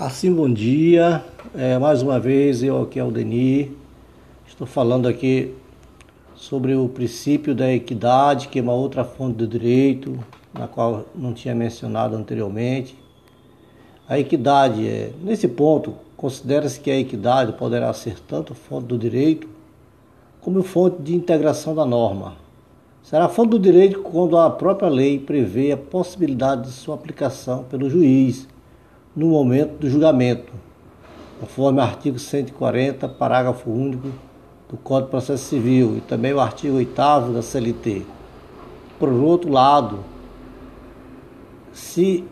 Assim, bom dia. É, mais uma vez, eu aqui é o Denis. Estou falando aqui sobre o princípio da equidade, que é uma outra fonte do direito, na qual não tinha mencionado anteriormente. A equidade é, nesse ponto, considera-se que a equidade poderá ser tanto fonte do direito como fonte de integração da norma. Será fonte do direito quando a própria lei prevê a possibilidade de sua aplicação pelo juiz no momento do julgamento, conforme o artigo 140, parágrafo único do Código de Processo Civil e também o artigo 8 da CLT. Por outro lado, se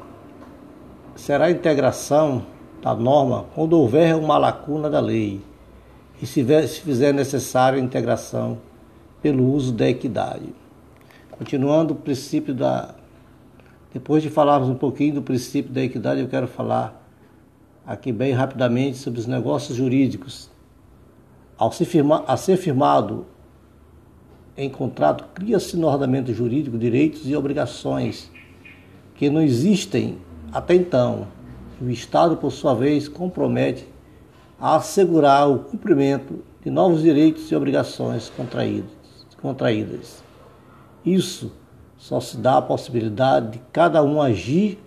será integração da norma quando houver uma lacuna da lei e se, fizer necessária a integração pelo uso da equidade. Continuando o princípio da depois de falarmos um pouquinho do princípio da equidade, eu quero falar aqui bem rapidamente sobre os negócios jurídicos. Ao ser, firma, a ser firmado em contrato, cria-se no ordenamento jurídico direitos e obrigações que não existem até então. O Estado, por sua vez, compromete a assegurar o cumprimento de novos direitos e obrigações contraídos, contraídas. Isso só se dá a possibilidade de cada um agir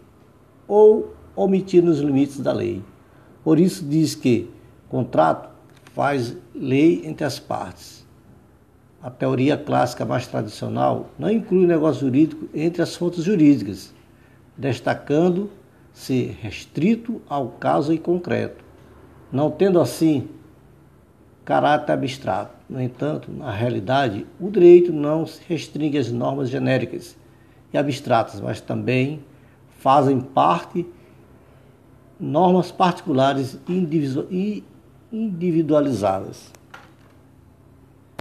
ou omitir nos limites da lei. Por isso diz que contrato faz lei entre as partes. A teoria clássica mais tradicional não inclui negócio jurídico entre as fontes jurídicas, destacando ser restrito ao caso em concreto, não tendo assim caráter abstrato. No entanto, na realidade, o direito não se restringe às normas genéricas e abstratas, mas também fazem parte normas particulares e individualizadas.